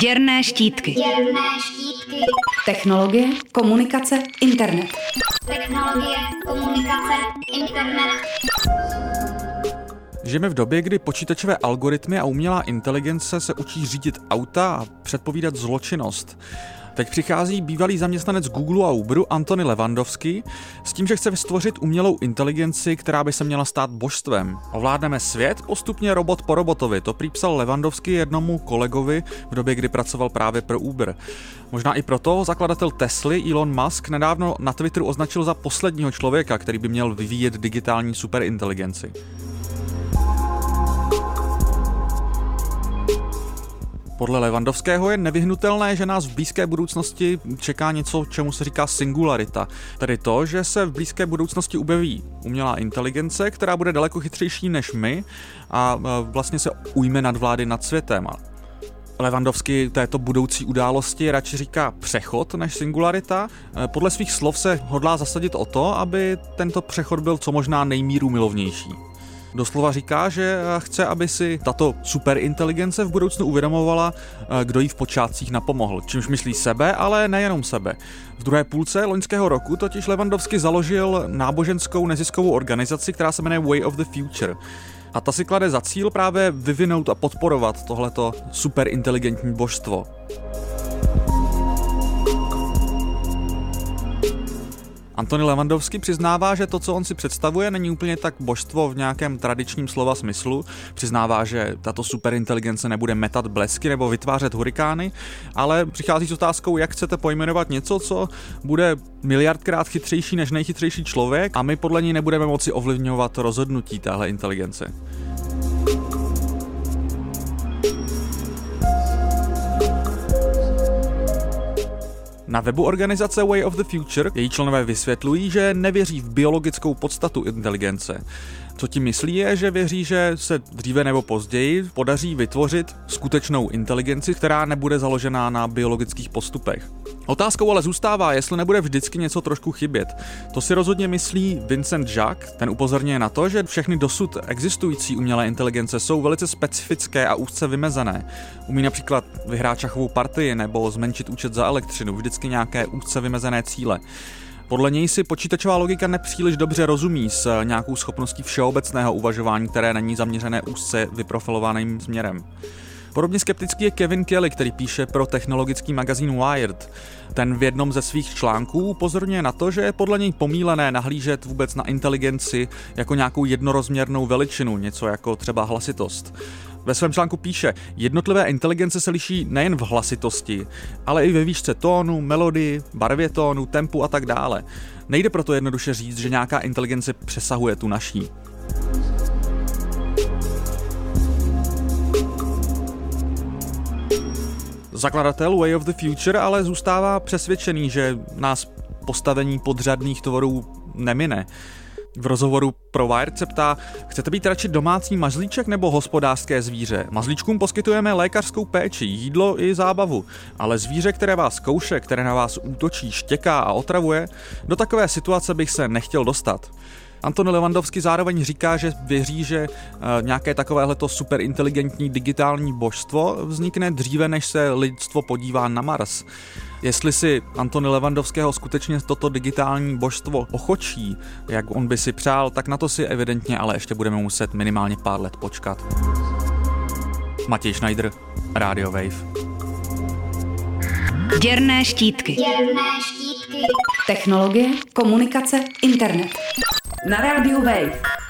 Děrné štítky. Děrné štítky. Technologie, komunikace, internet. Technologie, komunikace, internet. Žijeme v době, kdy počítačové algoritmy a umělá inteligence se učí řídit auta a předpovídat zločinnost. Teď přichází bývalý zaměstnanec Google a Uberu Antony Levandovský s tím, že chce stvořit umělou inteligenci, která by se měla stát božstvem. Ovládneme svět postupně robot po robotovi, to připsal Levandovský jednomu kolegovi v době, kdy pracoval právě pro Uber. Možná i proto zakladatel Tesly Elon Musk nedávno na Twitteru označil za posledního člověka, který by měl vyvíjet digitální superinteligenci. Podle Levandovského je nevyhnutelné, že nás v blízké budoucnosti čeká něco, čemu se říká singularita. Tedy to, že se v blízké budoucnosti objeví umělá inteligence, která bude daleko chytřejší než my a vlastně se ujme nad vlády nad světem. Levandovský této budoucí události radši říká přechod než singularita. Podle svých slov se hodlá zasadit o to, aby tento přechod byl co možná nejmíru milovnější. Doslova říká, že chce, aby si tato superinteligence v budoucnu uvědomovala, eh, kdo jí v počátcích napomohl. Čímž myslí sebe, ale nejenom sebe. V druhé půlce loňského roku totiž Levandovsky založil náboženskou neziskovou organizaci, která se jmenuje Way of the Future. A ta si klade za cíl právě vyvinout a podporovat tohleto superinteligentní božstvo. Antony Levandovský přiznává, že to, co on si představuje, není úplně tak božstvo v nějakém tradičním slova smyslu. Přiznává, že tato superinteligence nebude metat blesky nebo vytvářet hurikány, ale přichází s otázkou, jak chcete pojmenovat něco, co bude miliardkrát chytřejší než nejchytřejší člověk a my podle ní nebudeme moci ovlivňovat rozhodnutí téhle inteligence. Na webu organizace Way of the Future její členové vysvětlují, že nevěří v biologickou podstatu inteligence. Co tím myslí je, že věří, že se dříve nebo později podaří vytvořit skutečnou inteligenci, která nebude založená na biologických postupech. Otázkou ale zůstává, jestli nebude vždycky něco trošku chybět. To si rozhodně myslí Vincent Jacques, ten upozorňuje na to, že všechny dosud existující umělé inteligence jsou velice specifické a úzce vymezené. Umí například vyhrát šachovou partii nebo zmenšit účet za elektřinu, vždycky nějaké úzce vymezené cíle. Podle něj si počítačová logika nepříliš dobře rozumí s nějakou schopností všeobecného uvažování, které není zaměřené úzce vyprofilovaným směrem. Podobně skeptický je Kevin Kelly, který píše pro technologický magazín Wired. Ten v jednom ze svých článků upozorňuje na to, že je podle něj pomílené nahlížet vůbec na inteligenci jako nějakou jednorozměrnou veličinu, něco jako třeba hlasitost. Ve svém článku píše, jednotlivé inteligence se liší nejen v hlasitosti, ale i ve výšce tónu, melodii, barvě tónu, tempu a tak dále. Nejde proto jednoduše říct, že nějaká inteligence přesahuje tu naší. Zakladatel Way of the Future ale zůstává přesvědčený, že nás postavení podřadných tvorů nemine. V rozhovoru pro Wired se ptá, chcete být radši domácí mazlíček nebo hospodářské zvíře? Mazlíčkům poskytujeme lékařskou péči, jídlo i zábavu, ale zvíře, které vás kouše, které na vás útočí, štěká a otravuje, do takové situace bych se nechtěl dostat. Anton Levandovský zároveň říká, že věří, že uh, nějaké takovéhleto superinteligentní digitální božstvo vznikne dříve, než se lidstvo podívá na Mars. Jestli si Antony Levandovského skutečně toto digitální božstvo ochočí, jak on by si přál, tak na to si evidentně ale ještě budeme muset minimálně pár let počkat. Matěj Schneider, Radio Wave. Děrné štítky. Děrné štítky. Technologie, komunikace, internet. Na rádiu Wave.